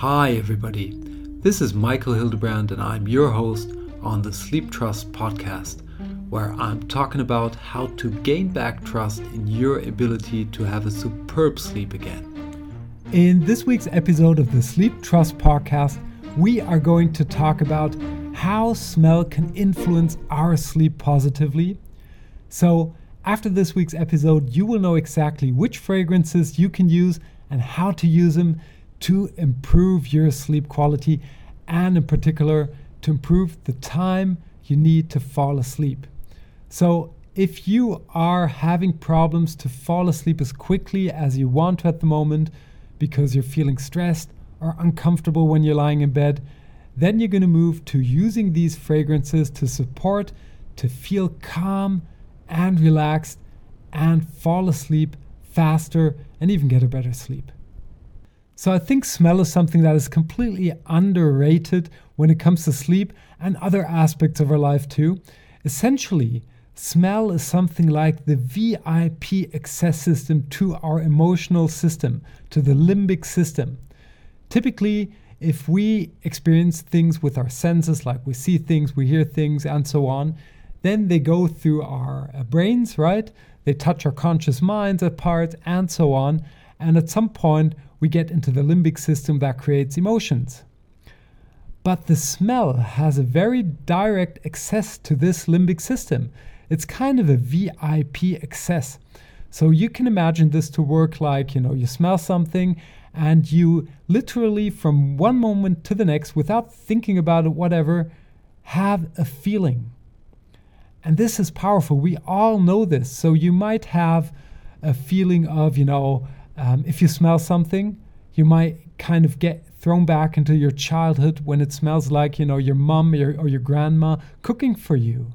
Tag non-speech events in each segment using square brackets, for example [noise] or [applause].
Hi, everybody. This is Michael Hildebrand, and I'm your host on the Sleep Trust podcast, where I'm talking about how to gain back trust in your ability to have a superb sleep again. In this week's episode of the Sleep Trust podcast, we are going to talk about how smell can influence our sleep positively. So, after this week's episode, you will know exactly which fragrances you can use and how to use them to improve your sleep quality and, in particular, to improve the time you need to fall asleep. So, if you are having problems to fall asleep as quickly as you want to at the moment because you're feeling stressed or uncomfortable when you're lying in bed, then you're going to move to using these fragrances to support, to feel calm and relaxed and fall asleep faster and even get a better sleep. So I think smell is something that is completely underrated when it comes to sleep and other aspects of our life too. Essentially, smell is something like the VIP access system to our emotional system, to the limbic system. Typically, if we experience things with our senses, like we see things, we hear things, and so on, then they go through our uh, brains, right? They touch our conscious minds apart, and so on. And at some point, we get into the limbic system that creates emotions. But the smell has a very direct access to this limbic system. It's kind of a VIP access. So you can imagine this to work like, you know, you smell something and you literally from one moment to the next without thinking about it whatever have a feeling. And this is powerful. We all know this. So you might have a feeling of, you know, um, if you smell something, you might kind of get thrown back into your childhood when it smells like, you know, your mom or, or your grandma cooking for you.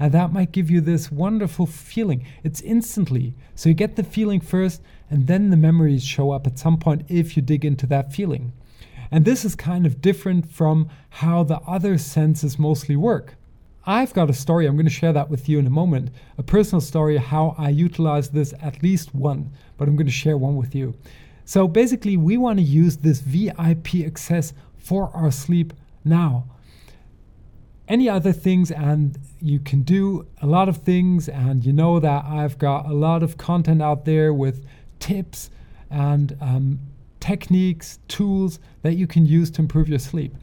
And that might give you this wonderful feeling. It's instantly. So you get the feeling first, and then the memories show up at some point if you dig into that feeling. And this is kind of different from how the other senses mostly work. I've got a story, I'm going to share that with you in a moment, a personal story how I utilize this at least one, but I'm going to share one with you. So basically, we want to use this VIP access for our sleep now. Any other things, and you can do a lot of things, and you know that I've got a lot of content out there with tips and um, techniques, tools that you can use to improve your sleep.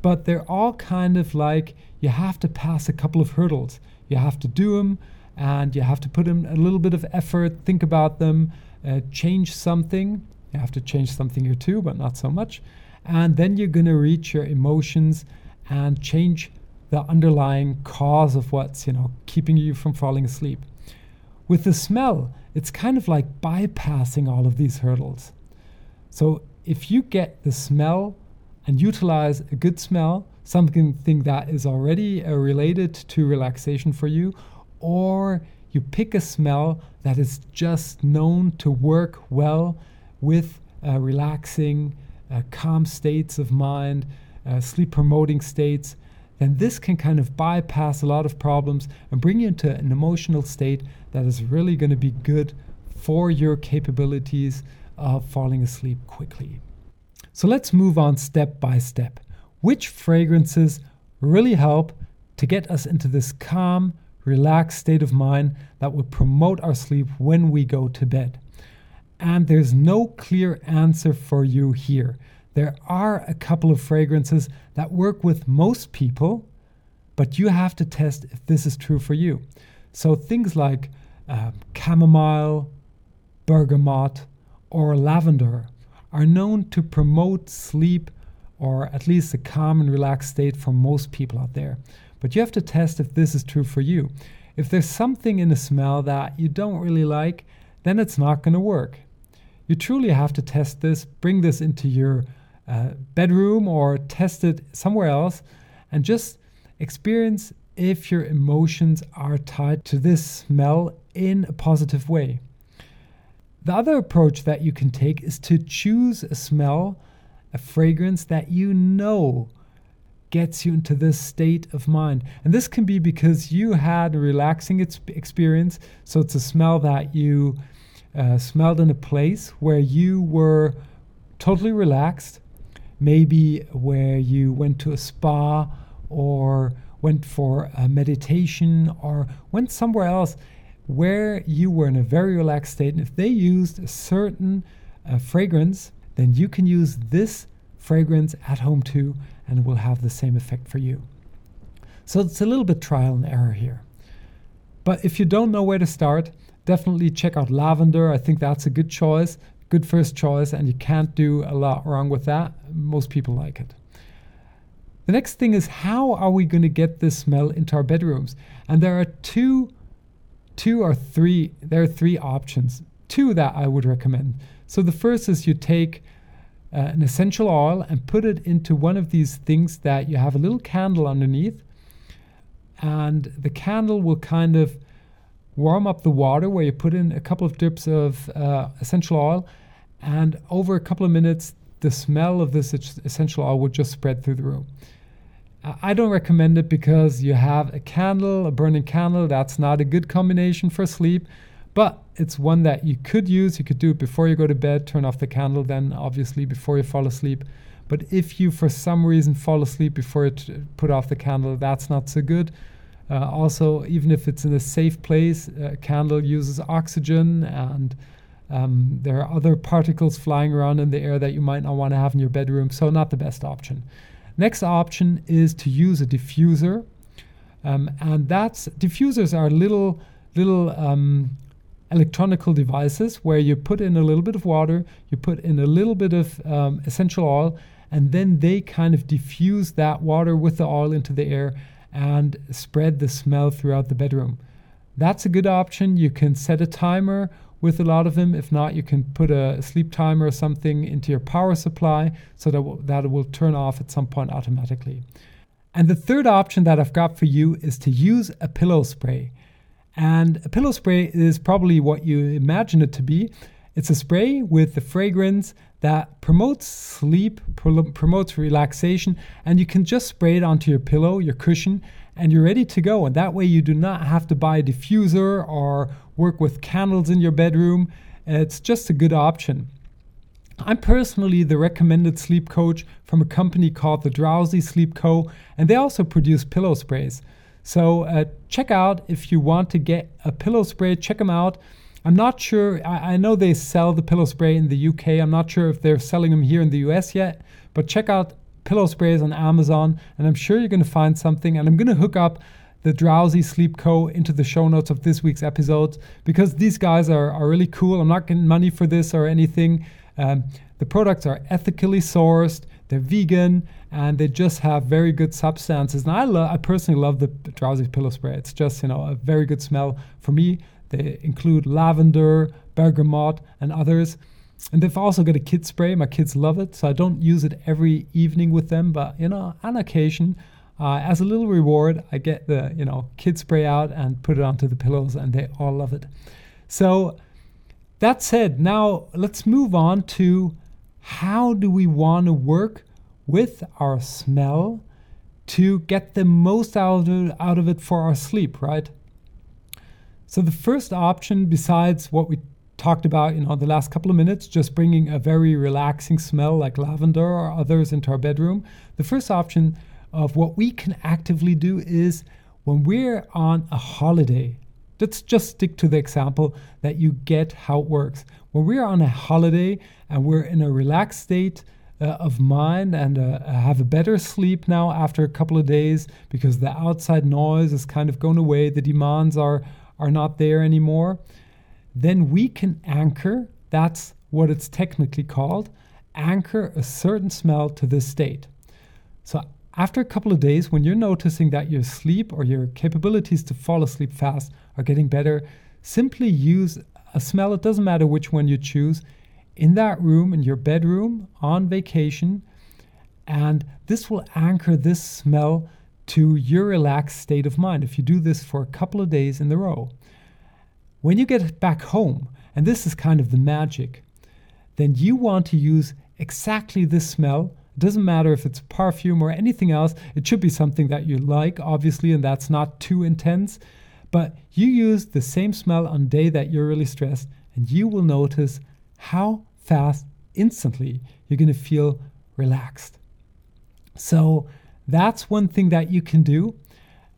But they're all kind of like you have to pass a couple of hurdles. You have to do them and you have to put in a little bit of effort, think about them, uh, change something. You have to change something here too, but not so much. And then you're going to reach your emotions and change the underlying cause of what's, you know, keeping you from falling asleep. With the smell, it's kind of like bypassing all of these hurdles. So if you get the smell and utilize a good smell, something that is already uh, related to relaxation for you, or you pick a smell that is just known to work well with uh, relaxing, uh, calm states of mind, uh, sleep promoting states, then this can kind of bypass a lot of problems and bring you into an emotional state that is really going to be good for your capabilities of falling asleep quickly. So let's move on step by step which fragrances really help to get us into this calm, relaxed state of mind that will promote our sleep when we go to bed. And there's no clear answer for you here. There are a couple of fragrances that work with most people, but you have to test if this is true for you. So things like uh, chamomile, bergamot, or lavender are known to promote sleep or at least a calm and relaxed state for most people out there. But you have to test if this is true for you. If there's something in the smell that you don't really like, then it's not going to work. You truly have to test this, bring this into your uh, bedroom or test it somewhere else, and just experience if your emotions are tied to this smell in a positive way. The other approach that you can take is to choose a smell a fragrance that you know gets you into this state of mind. And this can be because you had a relaxing experience. So it's a smell that you uh, smelled in a place where you were totally relaxed. maybe where you went to a spa or went for a meditation or went somewhere else where you were in a very relaxed state. And if they used a certain uh, fragrance, then you can use this fragrance at home too, and it will have the same effect for you. So it's a little bit trial and error here. But if you don't know where to start, definitely check out lavender. I think that's a good choice, good first choice, and you can't do a lot wrong with that. Most people like it. The next thing is how are we going to get this smell into our bedrooms? And there are two two or three there are three options. Two that I would recommend. So the first is you take uh, an essential oil and put it into one of these things that you have a little candle underneath. And the candle will kind of warm up the water where you put in a couple of drips of uh, essential oil. And over a couple of minutes the smell of this essential oil would just spread through the room. I don't recommend it because you have a candle, a burning candle. That's not a good combination for sleep, but it's one that you could use. You could do it before you go to bed, turn off the candle, then obviously before you fall asleep. But if you, for some reason, fall asleep before you t- put off the candle, that's not so good. Uh, also, even if it's in a safe place, a candle uses oxygen and um, there are other particles flying around in the air that you might not want to have in your bedroom, so not the best option. Next option is to use a diffuser. Um, and that's diffusers are little little um, electronical devices where you put in a little bit of water, you put in a little bit of um, essential oil, and then they kind of diffuse that water with the oil into the air and spread the smell throughout the bedroom. That's a good option. You can set a timer with a lot of them. If not, you can put a sleep timer or something into your power supply so that, that it will turn off at some point automatically. And the third option that I've got for you is to use a pillow spray. And a pillow spray is probably what you imagine it to be. It's a spray with the fragrance that promotes sleep, promotes relaxation, and you can just spray it onto your pillow, your cushion, and you're ready to go. And that way, you do not have to buy a diffuser or work with candles in your bedroom. It's just a good option. I'm personally the recommended sleep coach from a company called the Drowsy Sleep Co., and they also produce pillow sprays. So uh, check out if you want to get a pillow spray, check them out. I'm not sure, I, I, know they sell the pillow spray in the UK. I'm not sure if they're selling them here in the US yet, but check out pillow sprays on Amazon, and I'm sure you're going to find something. And I'm going to hook up the Drowsy Sleep Co. into the show notes of this week's episode because these guys are, are really cool. I'm not getting money for this or anything. Um, the products are ethically sourced, they're vegan, and they just have very good substances. And I, I personally love the Drowsy Pillow Spray. It's just, you know, a very good smell. For me, they include lavender, bergamot, and others. And they've also got a kid spray. My kids love it, so I don't use it every evening with them, but you know, on occasion, uh, as a little reward, I get the you know kid spray out and put it onto the pillows, and they all love it. So that said, now let's move on to how do we want to work with our smell to get the most out of it, for our sleep, right? So the first option, besides what we talked about, you know, the last couple of minutes, just bringing a very relaxing smell like lavender or others into our bedroom. The first option of what we can actively do is when we're on a holiday, let's just stick to the example that you get how it works. When we're on a holiday and we're in a relaxed state uh, of mine and uh, have a better sleep now after a couple of days because the outside noise is kind of going away, the demands are, are not there anymore. Then we can anchor, that's what it's technically called, anchor a certain smell to this state. So after a couple of days, when you're noticing that your sleep or your capabilities to fall asleep fast are getting better, simply use a smell, it doesn't matter which one you choose, in that room, in your bedroom, on vacation, and this will anchor this smell to your relaxed state of mind if you do this for a couple of days in a row. When you get back home, and this is kind of the magic, then you want to use exactly this smell. It doesn't matter if it's perfume or anything else, it should be something that you like, obviously, and that's not too intense. But you use the same smell on day that you're really stressed, and you will notice how fast, instantly, you're going to feel relaxed. So that's one thing that you can do.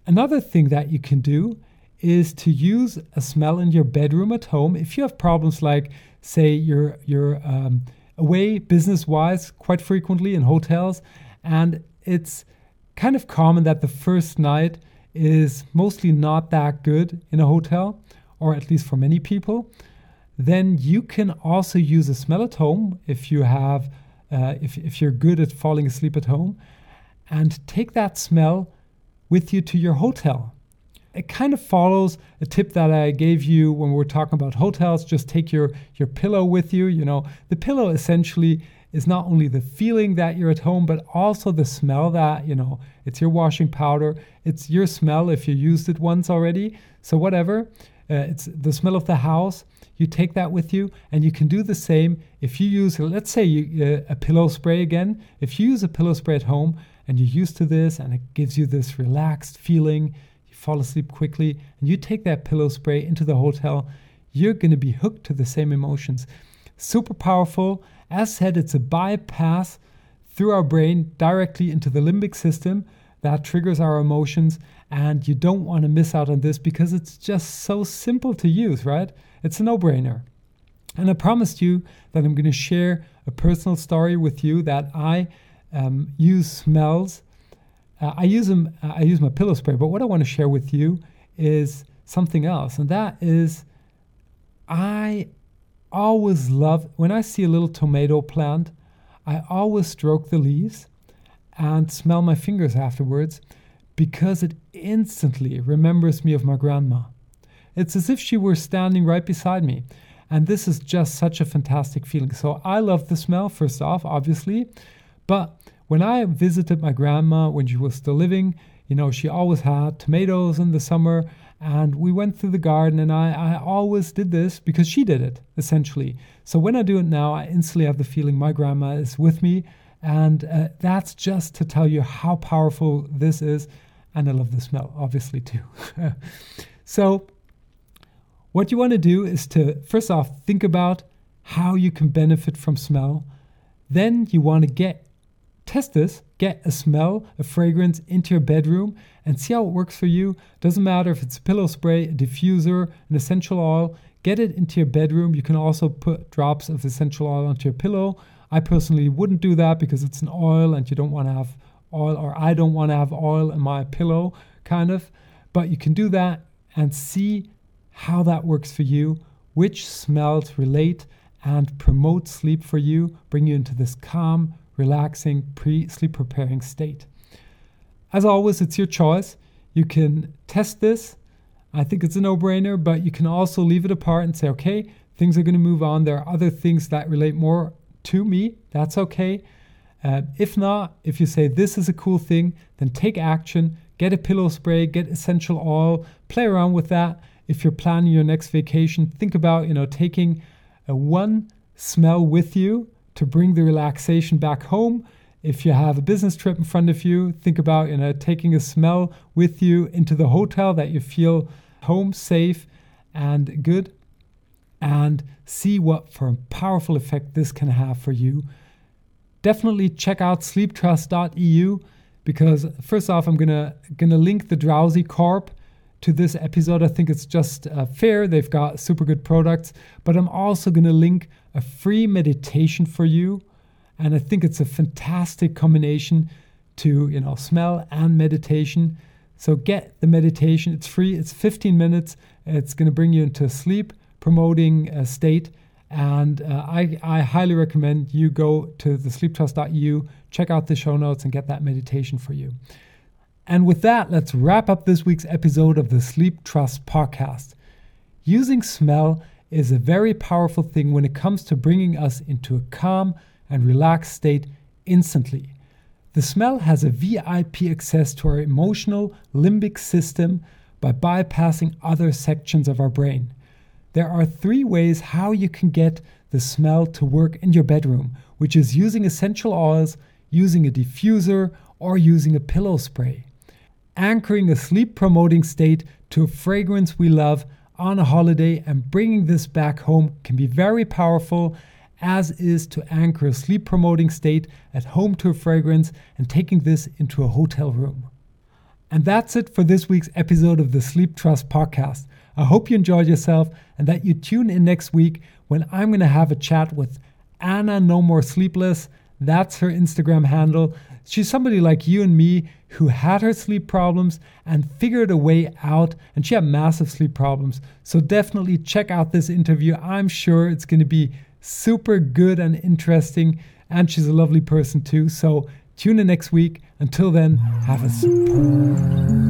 Another thing that you can do is to use a smell in your bedroom at home. If you have problems like, say, you're you're um, away business-wise quite frequently in hotels, and it's kind of common that the first night is mostly not that good in a hotel, or at least for many people, then you can also use a smell at home if you have uh, if, if you're good at falling asleep at home and take that smell with you to your hotel it kind of follows a tip that I gave you when we were talking about hotels. Just take your your pillow with you. You know, the pillow essentially is not only the feeling that you're at home, but also the smell that, you know, it's your washing powder, it's your smell if you used it once already. So, whatever, uh, it's the smell of the house. You take that with you, and you can do the same if you use, let's say, you, uh, a pillow spray again. If you use a pillow spray at home and you're used to this and it gives you this relaxed feeling, you fall asleep quickly, and you take that pillow spray into the hotel, you're going to be hooked to the same emotions. Super powerful as said, it's a bypass through our brain directly into the limbic system that triggers our emotions. And you don't want to miss out on this because it's just so simple to use, right? It's a no brainer. And I promised you that I'm going to share a personal story with you that I um, use smells. Uh, I use them. I use my pillow spray, but what I want to share with you is something else, and that is I always love when I see a little tomato plant, I always stroke the leaves and smell my fingers afterwards because it instantly remembers me of my grandma. It's as if she were standing right beside me. And this is just such a fantastic feeling. So I love the smell, first off, obviously. But when I visited my grandma when she was still living, you know, she always had tomatoes in the summer and we went through the garden, and I, I always did this because she did it, essentially. So when I do it now, I instantly have the feeling my grandma is with me. And uh, that's just to tell you how powerful this is. And I love the smell, obviously, too. [laughs] so, what you want to do is to, first off, think about how you can benefit from smell. Then you want to get Test this, get a smell, a fragrance into your bedroom, and see how it works for you. Doesn't matter if it's a pillow spray, a diffuser, an essential oil, get it into your bedroom. You can also put drops of essential oil onto your pillow. I personally wouldn't do that because it's an oil and you don't want to have oil, or I don't want to have oil in my pillow, kind of. But you can do that and see how that works for you, which smells relate and promote sleep for you, bring you into this calm, relaxing, pre sleep preparing state. As always, it's your choice. You can test this. I think it's a no brainer, but you can also leave it apart and say, okay, things are going to move on. There are other things that relate more to me. That's okay. Uh, if not, if you say this is a cool thing, then take action. Get a pillow spray, get essential oil, play around with that. If you're planning your next vacation, think about you know taking a one smell with you to bring the relaxation back home. If you have a business trip in front of you, think about you know taking a smell with you into the hotel that you feel home safe and good and see what for powerful effect this can have for you. Definitely check out sleeptrust.eu because first off I'm going to link the Drowsy Corp to this episode. I think it's just uh, fair. They've got super good products, but I'm also to link a free meditation for you. And I think it's a fantastic combination to, you know, smell and meditation. So get the meditation. It's free. It's 15 minutes. It's to bring you into sleep promoting a state. And uh, I, I highly recommend you go to the sleeptrust.eu, check out the show notes, and get that meditation for you. And with that, let's wrap up this week's episode of the Sleep Trust podcast. Using smell is a very powerful thing when it comes to bringing us into a calm and relaxed state instantly. The smell has a VIP access to our emotional limbic system by bypassing other sections of our brain. There are three ways how you can get the smell to work in your bedroom, which is using essential oils, using a diffuser, or using a pillow spray. Anchoring a sleep promoting state to a fragrance we love on a holiday and bringing this back home can be very powerful as is to anchor a sleep promoting state at home to a fragrance and taking this into a hotel room. And that's it for this week's episode of the Sleep Trust podcast. I hope you enjoyed yourself and that you tune in next week when I'm going to have a chat with Anna No More Sleepless. That's her Instagram handle. She's somebody like you and me who had her sleep problems and figured a way out, and she had massive sleep problems. So definitely check out this interview. I'm sure it's going to be super good and interesting, and she's a lovely person too. So tune in next week. Until then, have a superb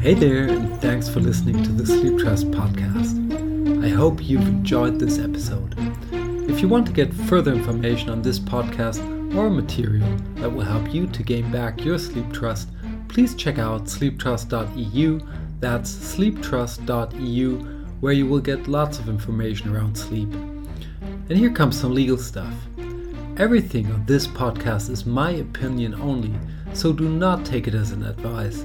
Hey there, and thanks for listening to the Sleep Trust podcast. I hope you've enjoyed this episode. If you want to get further information on this podcast or material that will help you to gain back your sleep trust, please check out sleeptrust.eu. That's sleeptrust.eu, where you will get lots of information around sleep. And here comes some legal stuff. Everything on this podcast is my opinion only, so do not take it as an advice,